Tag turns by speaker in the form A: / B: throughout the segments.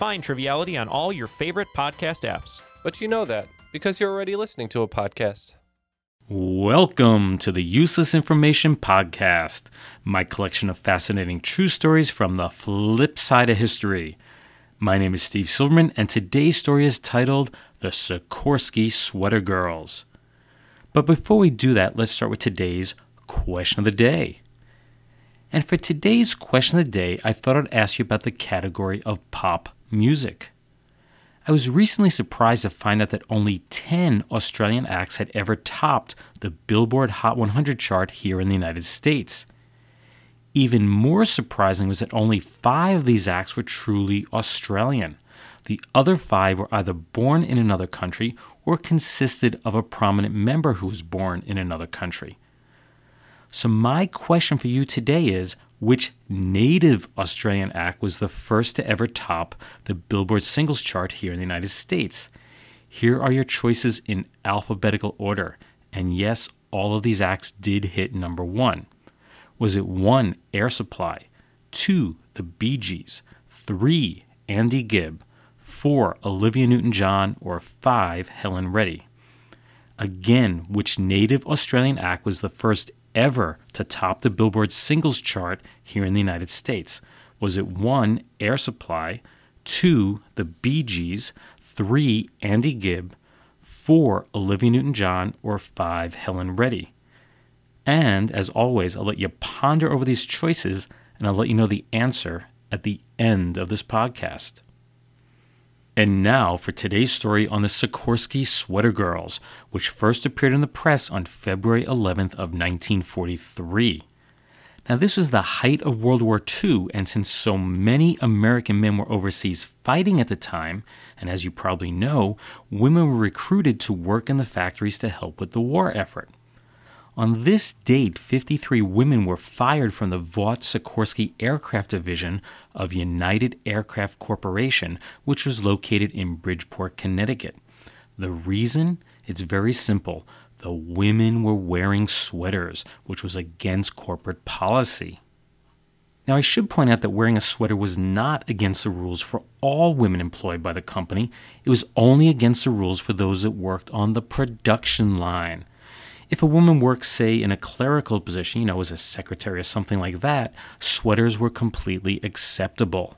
A: Find Triviality on all your favorite podcast apps.
B: but you know that because you're already listening to a podcast.
C: Welcome to the Useless Information Podcast, my collection of fascinating true stories from the flip side of history. My name is Steve Silverman, and today's story is titled The Sikorsky Sweater Girls. But before we do that, let's start with today's question of the day. And for today's question of the day, I thought I'd ask you about the category of pop music. I was recently surprised to find out that only 10 Australian acts had ever topped the Billboard Hot 100 chart here in the United States. Even more surprising was that only five of these acts were truly Australian. The other five were either born in another country or consisted of a prominent member who was born in another country. So, my question for you today is which native Australian act was the first to ever top the Billboard singles chart here in the United States? Here are your choices in alphabetical order. And yes, all of these acts did hit number one. Was it one, Air Supply, two, the Bee Gees, three, Andy Gibb, four, Olivia Newton John, or five, Helen Reddy? Again, which native Australian act was the first ever to top the Billboard singles chart here in the United States? Was it one, Air Supply, two, the Bee Gees, three, Andy Gibb, four, Olivia Newton John, or five, Helen Reddy? And as always, I'll let you ponder over these choices and I'll let you know the answer at the end of this podcast. And now for today's story on the Sikorsky Sweater Girls, which first appeared in the press on February 11th of 1943. Now this was the height of World War II, and since so many American men were overseas fighting at the time, and as you probably know, women were recruited to work in the factories to help with the war effort. On this date, 53 women were fired from the Vought Sikorsky Aircraft Division of United Aircraft Corporation, which was located in Bridgeport, Connecticut. The reason? It's very simple. The women were wearing sweaters, which was against corporate policy. Now, I should point out that wearing a sweater was not against the rules for all women employed by the company. It was only against the rules for those that worked on the production line. If a woman worked, say, in a clerical position, you know, as a secretary or something like that, sweaters were completely acceptable.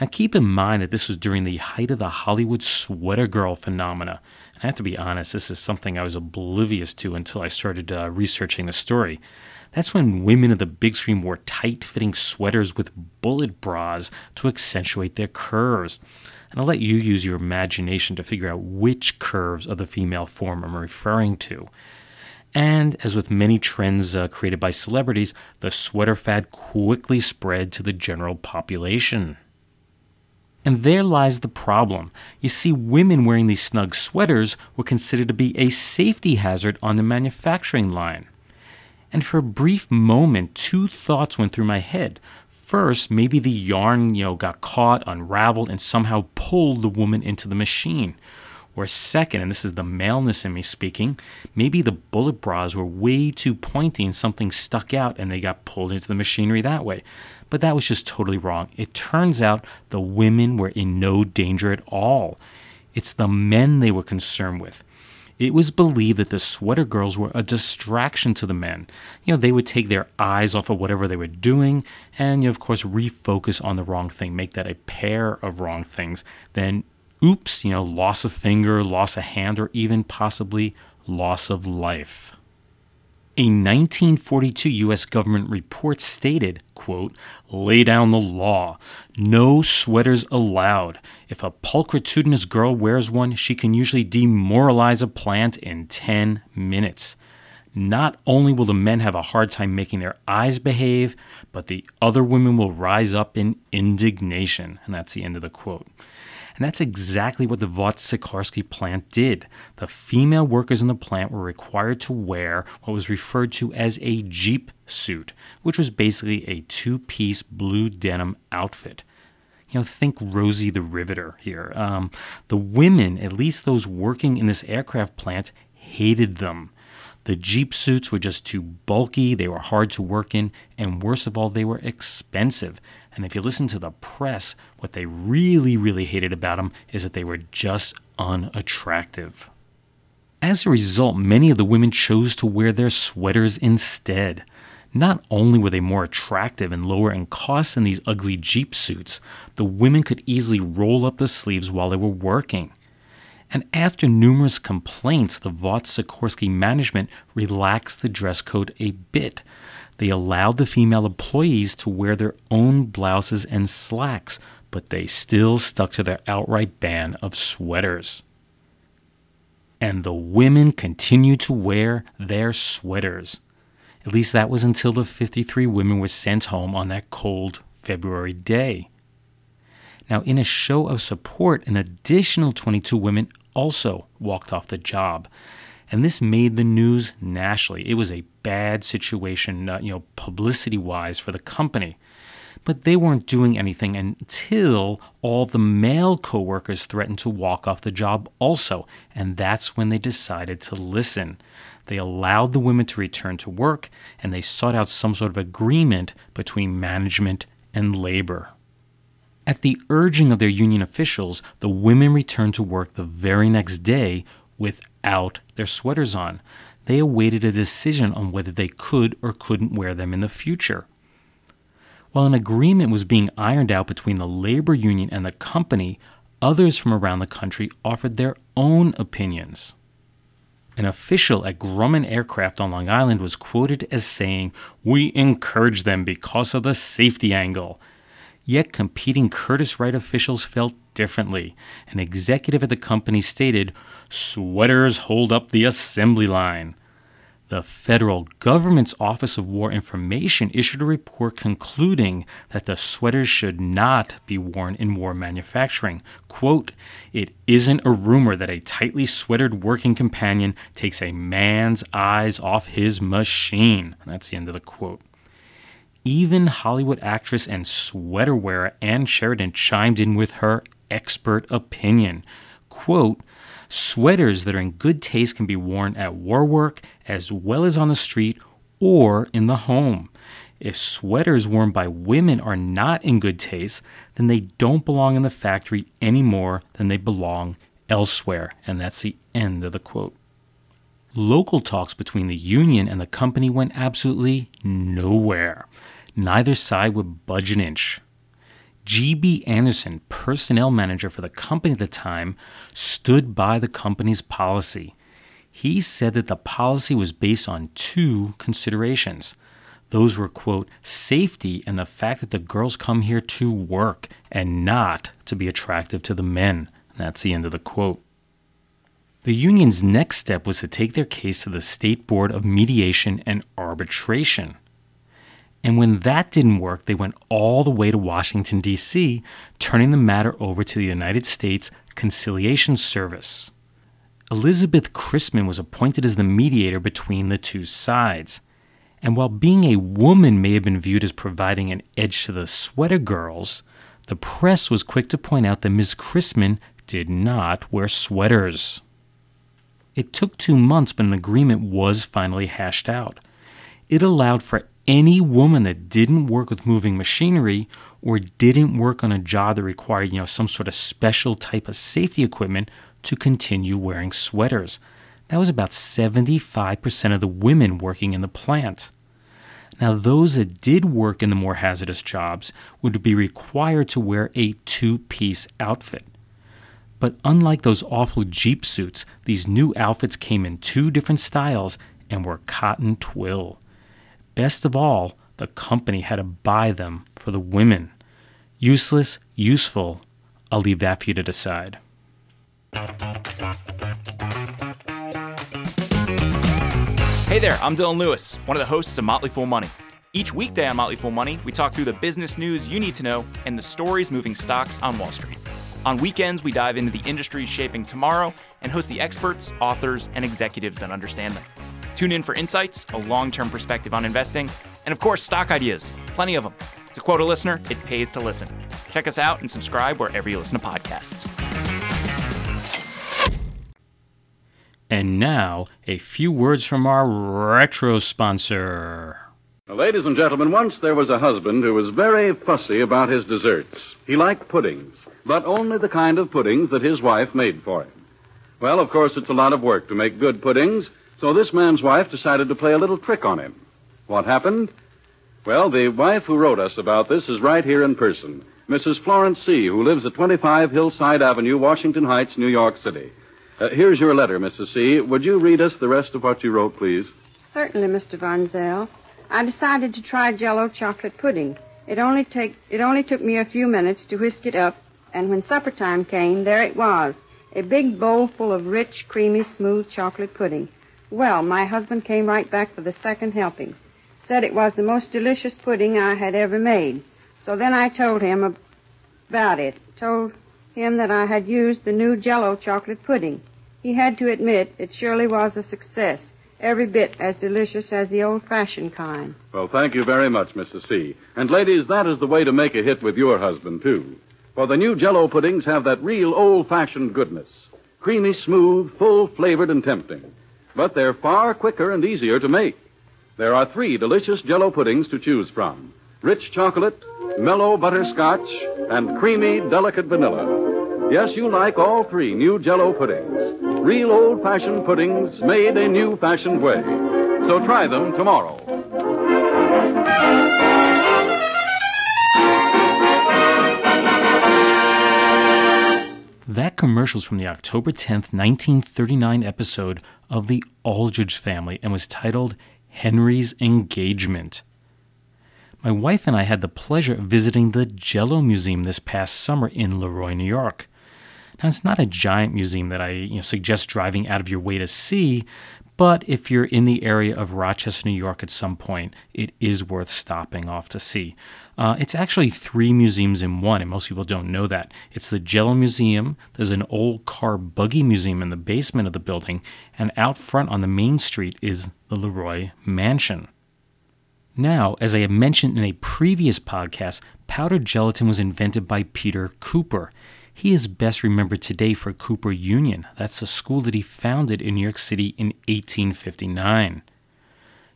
C: Now, keep in mind that this was during the height of the Hollywood sweater girl phenomena. And I have to be honest, this is something I was oblivious to until I started uh, researching the story. That's when women of the big screen wore tight fitting sweaters with bullet bras to accentuate their curves. And I'll let you use your imagination to figure out which curves of the female form I'm referring to. And as with many trends uh, created by celebrities, the sweater fad quickly spread to the general population. And there lies the problem. You see, women wearing these snug sweaters were considered to be a safety hazard on the manufacturing line. And for a brief moment, two thoughts went through my head. First, maybe the yarn, you know, got caught, unraveled, and somehow pulled the woman into the machine. Or second, and this is the maleness in me speaking, maybe the bullet bras were way too pointy and something stuck out and they got pulled into the machinery that way. But that was just totally wrong. It turns out the women were in no danger at all. It's the men they were concerned with. It was believed that the sweater girls were a distraction to the men. You know, they would take their eyes off of whatever they were doing and, you know, of course, refocus on the wrong thing, make that a pair of wrong things. Then oops, you know, loss of finger, loss of hand, or even possibly loss of life. A 1942 U.S. government report stated, quote, lay down the law. No sweaters allowed. If a pulchritudinous girl wears one, she can usually demoralize a plant in 10 minutes. Not only will the men have a hard time making their eyes behave, but the other women will rise up in indignation. And that's the end of the quote. And that's exactly what the Vought Sikorsky plant did. The female workers in the plant were required to wear what was referred to as a Jeep suit, which was basically a two piece blue denim outfit. You know, think Rosie the Riveter here. Um, the women, at least those working in this aircraft plant, hated them. The Jeep suits were just too bulky, they were hard to work in, and worst of all, they were expensive. And if you listen to the press, what they really, really hated about them is that they were just unattractive. As a result, many of the women chose to wear their sweaters instead. Not only were they more attractive and lower in cost than these ugly Jeep suits, the women could easily roll up the sleeves while they were working. And after numerous complaints, the Vought Sikorsky management relaxed the dress code a bit. They allowed the female employees to wear their own blouses and slacks, but they still stuck to their outright ban of sweaters. And the women continued to wear their sweaters. At least that was until the 53 women were sent home on that cold February day. Now, in a show of support, an additional 22 women also walked off the job. And this made the news nationally. It was a bad situation, uh, you know, publicity wise for the company. But they weren't doing anything until all the male coworkers threatened to walk off the job also. And that's when they decided to listen. They allowed the women to return to work and they sought out some sort of agreement between management and labor. At the urging of their union officials, the women returned to work the very next day without their sweaters on. They awaited a decision on whether they could or couldn't wear them in the future. While an agreement was being ironed out between the labor union and the company, others from around the country offered their own opinions. An official at Grumman Aircraft on Long Island was quoted as saying, We encourage them because of the safety angle. Yet competing Curtiss Wright officials felt differently. An executive at the company stated, Sweaters hold up the assembly line. The federal government's Office of War Information issued a report concluding that the sweaters should not be worn in war manufacturing. Quote, It isn't a rumor that a tightly sweatered working companion takes a man's eyes off his machine. That's the end of the quote. Even Hollywood actress and sweater wearer Ann Sheridan chimed in with her expert opinion. Quote, Sweaters that are in good taste can be worn at war work as well as on the street or in the home. If sweaters worn by women are not in good taste, then they don't belong in the factory any more than they belong elsewhere. And that's the end of the quote. Local talks between the union and the company went absolutely nowhere. Neither side would budge an inch. G.B. Anderson, personnel manager for the company at the time, stood by the company's policy. He said that the policy was based on two considerations. Those were, quote, safety and the fact that the girls come here to work and not to be attractive to the men. That's the end of the quote. The union's next step was to take their case to the State Board of Mediation and Arbitration. And when that didn't work, they went all the way to Washington, D.C., turning the matter over to the United States Conciliation Service. Elizabeth Chrisman was appointed as the mediator between the two sides. And while being a woman may have been viewed as providing an edge to the sweater girls, the press was quick to point out that Ms. Chrisman did not wear sweaters. It took two months, but an agreement was finally hashed out. It allowed for any woman that didn't work with moving machinery or didn't work on a job that required, you know, some sort of special type of safety equipment to continue wearing sweaters. That was about 75% of the women working in the plant. Now, those that did work in the more hazardous jobs would be required to wear a two piece outfit. But unlike those awful Jeep suits, these new outfits came in two different styles and were cotton twill. Best of all, the company had to buy them for the women. Useless, useful, I'll leave that for you to decide.
D: Hey there, I'm Dylan Lewis, one of the hosts of Motley Fool Money. Each weekday on Motley Fool Money, we talk through the business news you need to know and the stories moving stocks on Wall Street. On weekends, we dive into the industries shaping tomorrow and host the experts, authors, and executives that understand them. Tune in for insights, a long term perspective on investing, and of course, stock ideas. Plenty of them. To quote a listener, it pays to listen. Check us out and subscribe wherever you listen to podcasts.
C: And now, a few words from our retro sponsor.
E: Ladies and gentlemen, once there was a husband who was very fussy about his desserts. He liked puddings, but only the kind of puddings that his wife made for him. Well, of course, it's a lot of work to make good puddings, so this man's wife decided to play a little trick on him. What happened? Well, the wife who wrote us about this is right here in person. Mrs. Florence C., who lives at 25 Hillside Avenue, Washington Heights, New York City. Uh, here's your letter, Mrs. C. Would you read us the rest of what you wrote, please?
F: Certainly, Mr. Von Zell. I decided to try Jello chocolate pudding. It only take it only took me a few minutes to whisk it up, and when supper time came, there it was, a big bowl full of rich, creamy, smooth chocolate pudding. Well, my husband came right back for the second helping. Said it was the most delicious pudding I had ever made. So then I told him about it. Told him that I had used the new Jello chocolate pudding. He had to admit it surely was a success, every bit as delicious as the old-fashioned kind.
E: Well, thank you very much, Mrs. C. And ladies, that is the way to make a hit with your husband, too. For the new Jello puddings have that real old-fashioned goodness. Creamy, smooth, full-flavored, and tempting. But they're far quicker and easier to make. There are three delicious Jello puddings to choose from. Rich chocolate, mellow butterscotch, and creamy, delicate vanilla. Yes, you like all three new Jello puddings. Real old-fashioned puddings made a new-fashioned way. So try them tomorrow.
C: Commercial's from the October 10th, 1939 episode of The Aldrich Family and was titled Henry's Engagement. My wife and I had the pleasure of visiting the Jello Museum this past summer in Leroy, New York. Now, it's not a giant museum that I you know, suggest driving out of your way to see, but if you're in the area of Rochester, New York at some point, it is worth stopping off to see. Uh, it's actually three museums in one, and most people don't know that. It's the Jello Museum, there's an old car buggy museum in the basement of the building, and out front on the main street is the Leroy Mansion. Now, as I have mentioned in a previous podcast, powdered gelatin was invented by Peter Cooper. He is best remembered today for Cooper Union. That's a school that he founded in New York City in 1859.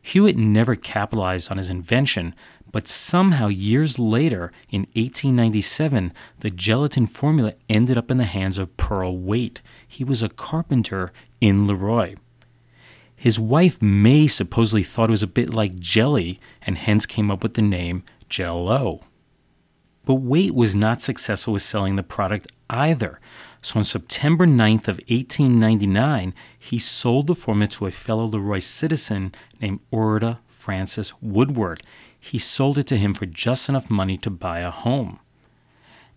C: Hewitt never capitalized on his invention, but somehow years later, in 1897, the gelatin formula ended up in the hands of Pearl Waite. He was a carpenter in Leroy. His wife May supposedly thought it was a bit like jelly and hence came up with the name Jello. But Waite was not successful with selling the product either. So on September 9th of 1899, he sold the formula to a fellow Leroy citizen named Orda Francis Woodward. He sold it to him for just enough money to buy a home.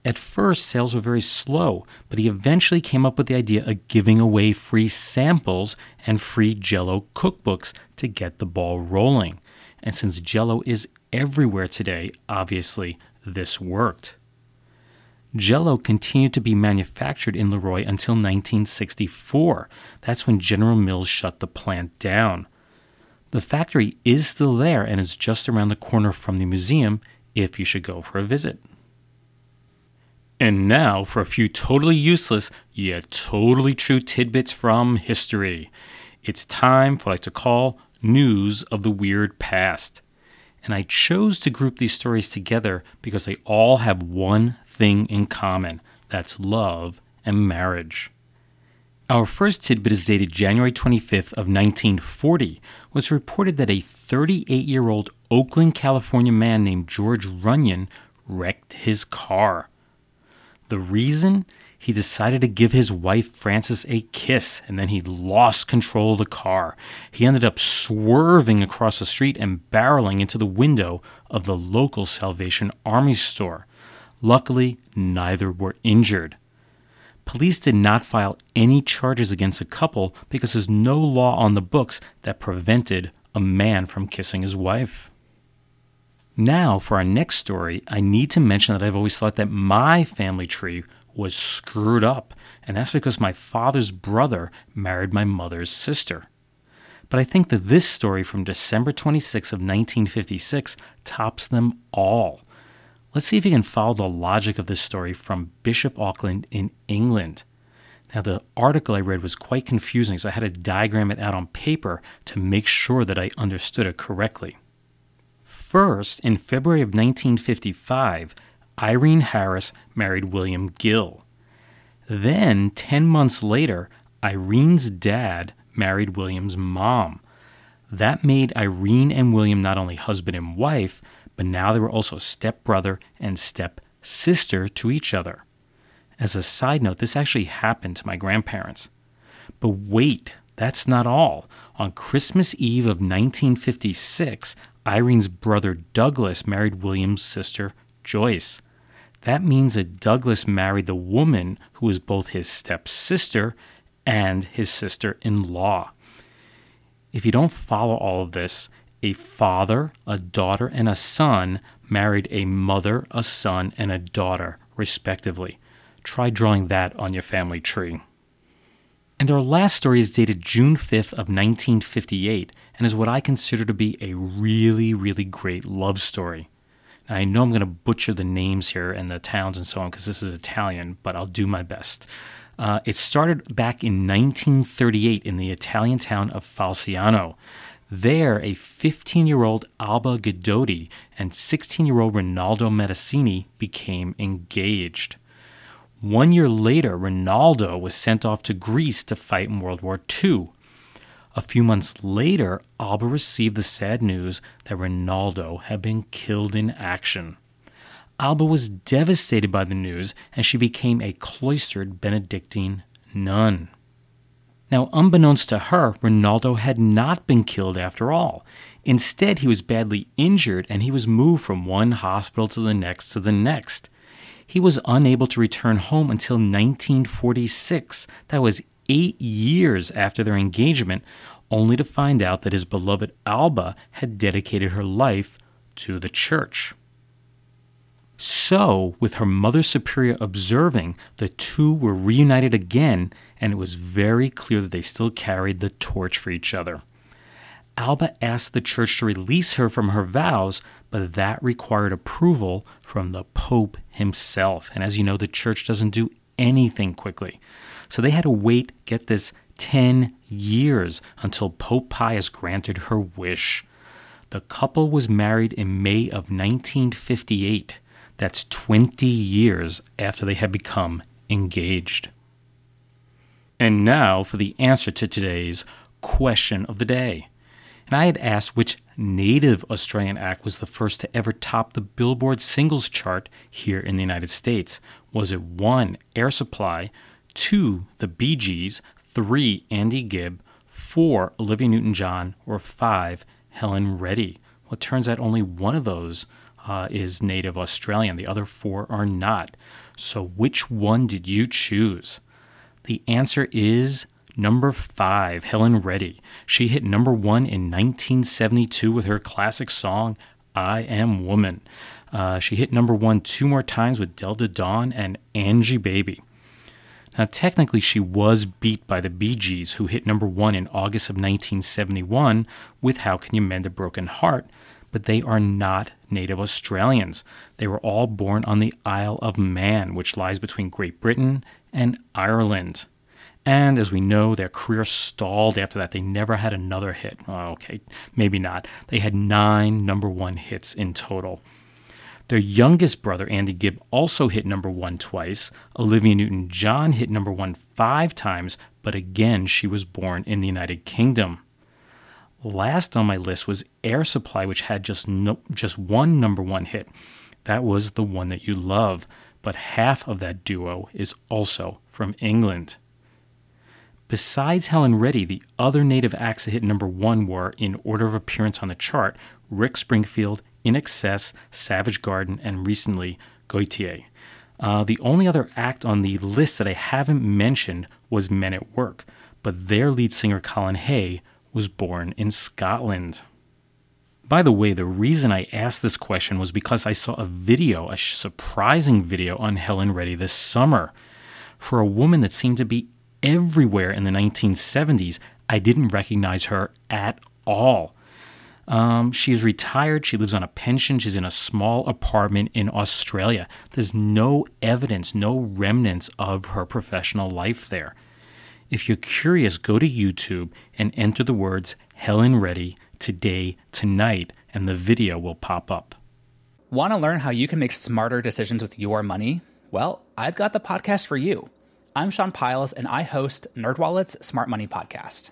C: At first, sales were very slow, but he eventually came up with the idea of giving away free samples and free Jello cookbooks to get the ball rolling. And since Jello is everywhere today, obviously this worked. Jello continued to be manufactured in Leroy until 1964. That's when General Mills shut the plant down. The factory is still there and is just around the corner from the museum if you should go for a visit. And now for a few totally useless yet totally true tidbits from history. It's time for like to call News of the Weird Past. And I chose to group these stories together because they all have one thing in common that's love and marriage. Our first tidbit is dated January 25th of 1940. Was reported that a 38-year-old Oakland, California man named George Runyon wrecked his car. The reason? He decided to give his wife Frances a kiss and then he lost control of the car. He ended up swerving across the street and barreling into the window of the local Salvation Army store. Luckily, neither were injured. Police did not file any charges against the couple because there's no law on the books that prevented a man from kissing his wife. Now, for our next story, I need to mention that I've always thought that my family tree was screwed up, and that's because my father's brother married my mother's sister. But I think that this story from December 26 of 1956 tops them all. Let's see if you can follow the logic of this story from Bishop Auckland in England. Now, the article I read was quite confusing, so I had to diagram it out on paper to make sure that I understood it correctly. First, in February of 1955, Irene Harris married William Gill. Then, 10 months later, Irene's dad married William's mom. That made Irene and William not only husband and wife, but now they were also stepbrother and stepsister to each other. As a side note, this actually happened to my grandparents. But wait, that's not all. On Christmas Eve of 1956, Irene's brother Douglas married William's sister Joyce. That means that Douglas married the woman who was both his stepsister and his sister in law. If you don't follow all of this, a father, a daughter, and a son married a mother, a son, and a daughter, respectively. Try drawing that on your family tree. And our last story is dated June 5th of 1958 and is what I consider to be a really, really great love story. I know I'm going to butcher the names here and the towns and so on because this is Italian, but I'll do my best. Uh, it started back in 1938 in the Italian town of Falciano. There, a 15 year old Alba Guidotti and 16 year old Rinaldo Metasini became engaged. One year later, Rinaldo was sent off to Greece to fight in World War II. A few months later, Alba received the sad news that Rinaldo had been killed in action. Alba was devastated by the news and she became a cloistered Benedictine nun. Now, unbeknownst to her, Rinaldo had not been killed after all. Instead, he was badly injured and he was moved from one hospital to the next to the next. He was unable to return home until 1946. That was eight years after their engagement, only to find out that his beloved Alba had dedicated her life to the church. So, with her mother superior observing, the two were reunited again, and it was very clear that they still carried the torch for each other. Alba asked the church to release her from her vows, but that required approval from the Pope himself. And as you know, the church doesn't do anything quickly. So they had to wait, get this, 10 years until Pope Pius granted her wish. The couple was married in May of 1958. That's 20 years after they had become engaged. And now for the answer to today's question of the day. And I had asked which native Australian act was the first to ever top the Billboard singles chart here in the United States. Was it one, Air Supply, two, the Bee Gees, three, Andy Gibb, four, Olivia Newton John, or five, Helen Reddy? Well, it turns out only one of those uh, is native Australian. The other four are not. So, which one did you choose? The answer is number five, Helen Reddy. She hit number one in 1972 with her classic song, I Am Woman. Uh, she hit number one two more times with Delta Dawn and Angie Baby. Now, technically, she was beat by the Bee Gees, who hit number one in August of 1971 with How Can You Mend a Broken Heart, but they are not native Australians. They were all born on the Isle of Man, which lies between Great Britain and Ireland. And as we know, their career stalled after that. They never had another hit. Oh, okay, maybe not. They had nine number one hits in total. Their youngest brother, Andy Gibb, also hit number one twice. Olivia Newton John hit number one five times, but again, she was born in the United Kingdom. Last on my list was Air Supply, which had just no, just one number one hit. That was the one that you love, but half of that duo is also from England. Besides Helen Reddy, the other native acts that hit number one were, in order of appearance on the chart, Rick Springfield, INXS, Savage Garden, and recently Gotye. Uh, the only other act on the list that I haven't mentioned was Men at Work, but their lead singer Colin Hay was born in Scotland. By the way, the reason I asked this question was because I saw a video, a surprising video on Helen Reddy this summer. For a woman that seemed to be everywhere in the 1970s, I didn't recognize her at all. Um, she is retired. She lives on a pension. She's in a small apartment in Australia. There's no evidence, no remnants of her professional life there. If you're curious, go to YouTube and enter the words Helen Reddy today, tonight, and the video will pop up.
G: Want to learn how you can make smarter decisions with your money? Well, I've got the podcast for you. I'm Sean Pyles, and I host NerdWallet's Smart Money Podcast.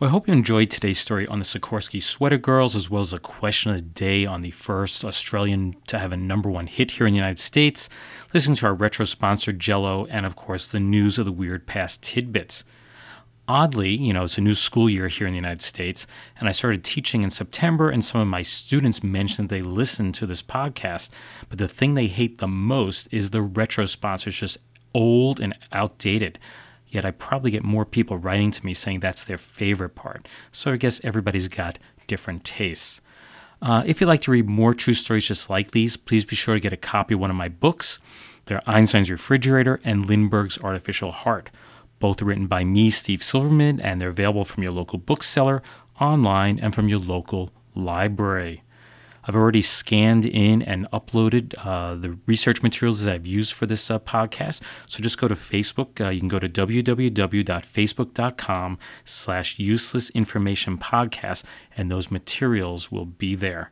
C: Well, I hope you enjoyed today's story on the Sikorsky Sweater Girls, as well as a question of the day on the first Australian to have a number one hit here in the United States, listening to our retro sponsor Jello, and of course the news of the weird past tidbits. Oddly, you know, it's a new school year here in the United States, and I started teaching in September, and some of my students mentioned they listen to this podcast, but the thing they hate the most is the retro sponsors, just old and outdated. Yet I probably get more people writing to me saying that's their favorite part. So I guess everybody's got different tastes. Uh, if you'd like to read more true stories just like these, please be sure to get a copy of one of my books. They're Einstein's Refrigerator and Lindbergh's Artificial Heart. Both written by me, Steve Silverman, and they're available from your local bookseller, online, and from your local library. I've already scanned in and uploaded uh, the research materials that I've used for this uh, podcast. So just go to Facebook. Uh, you can go to www.facebook.com slash useless information podcast, and those materials will be there.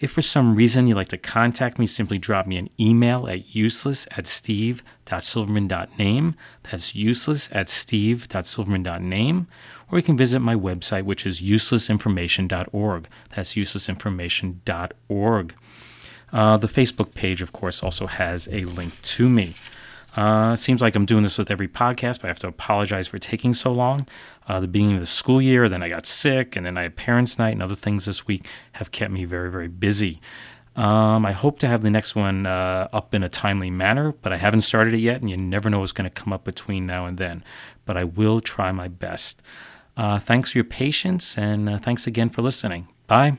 C: If for some reason you'd like to contact me, simply drop me an email at useless at steve.silverman.name. That's useless at steve.silverman.name or you can visit my website, which is uselessinformation.org. That's uselessinformation.org. Uh, the Facebook page, of course, also has a link to me. Uh, seems like I'm doing this with every podcast, but I have to apologize for taking so long. Uh, the beginning of the school year, then I got sick, and then I had parents' night, and other things this week have kept me very, very busy. Um, I hope to have the next one uh, up in a timely manner, but I haven't started it yet, and you never know what's going to come up between now and then. But I will try my best. Uh, thanks for your patience, and uh, thanks again for listening. Bye.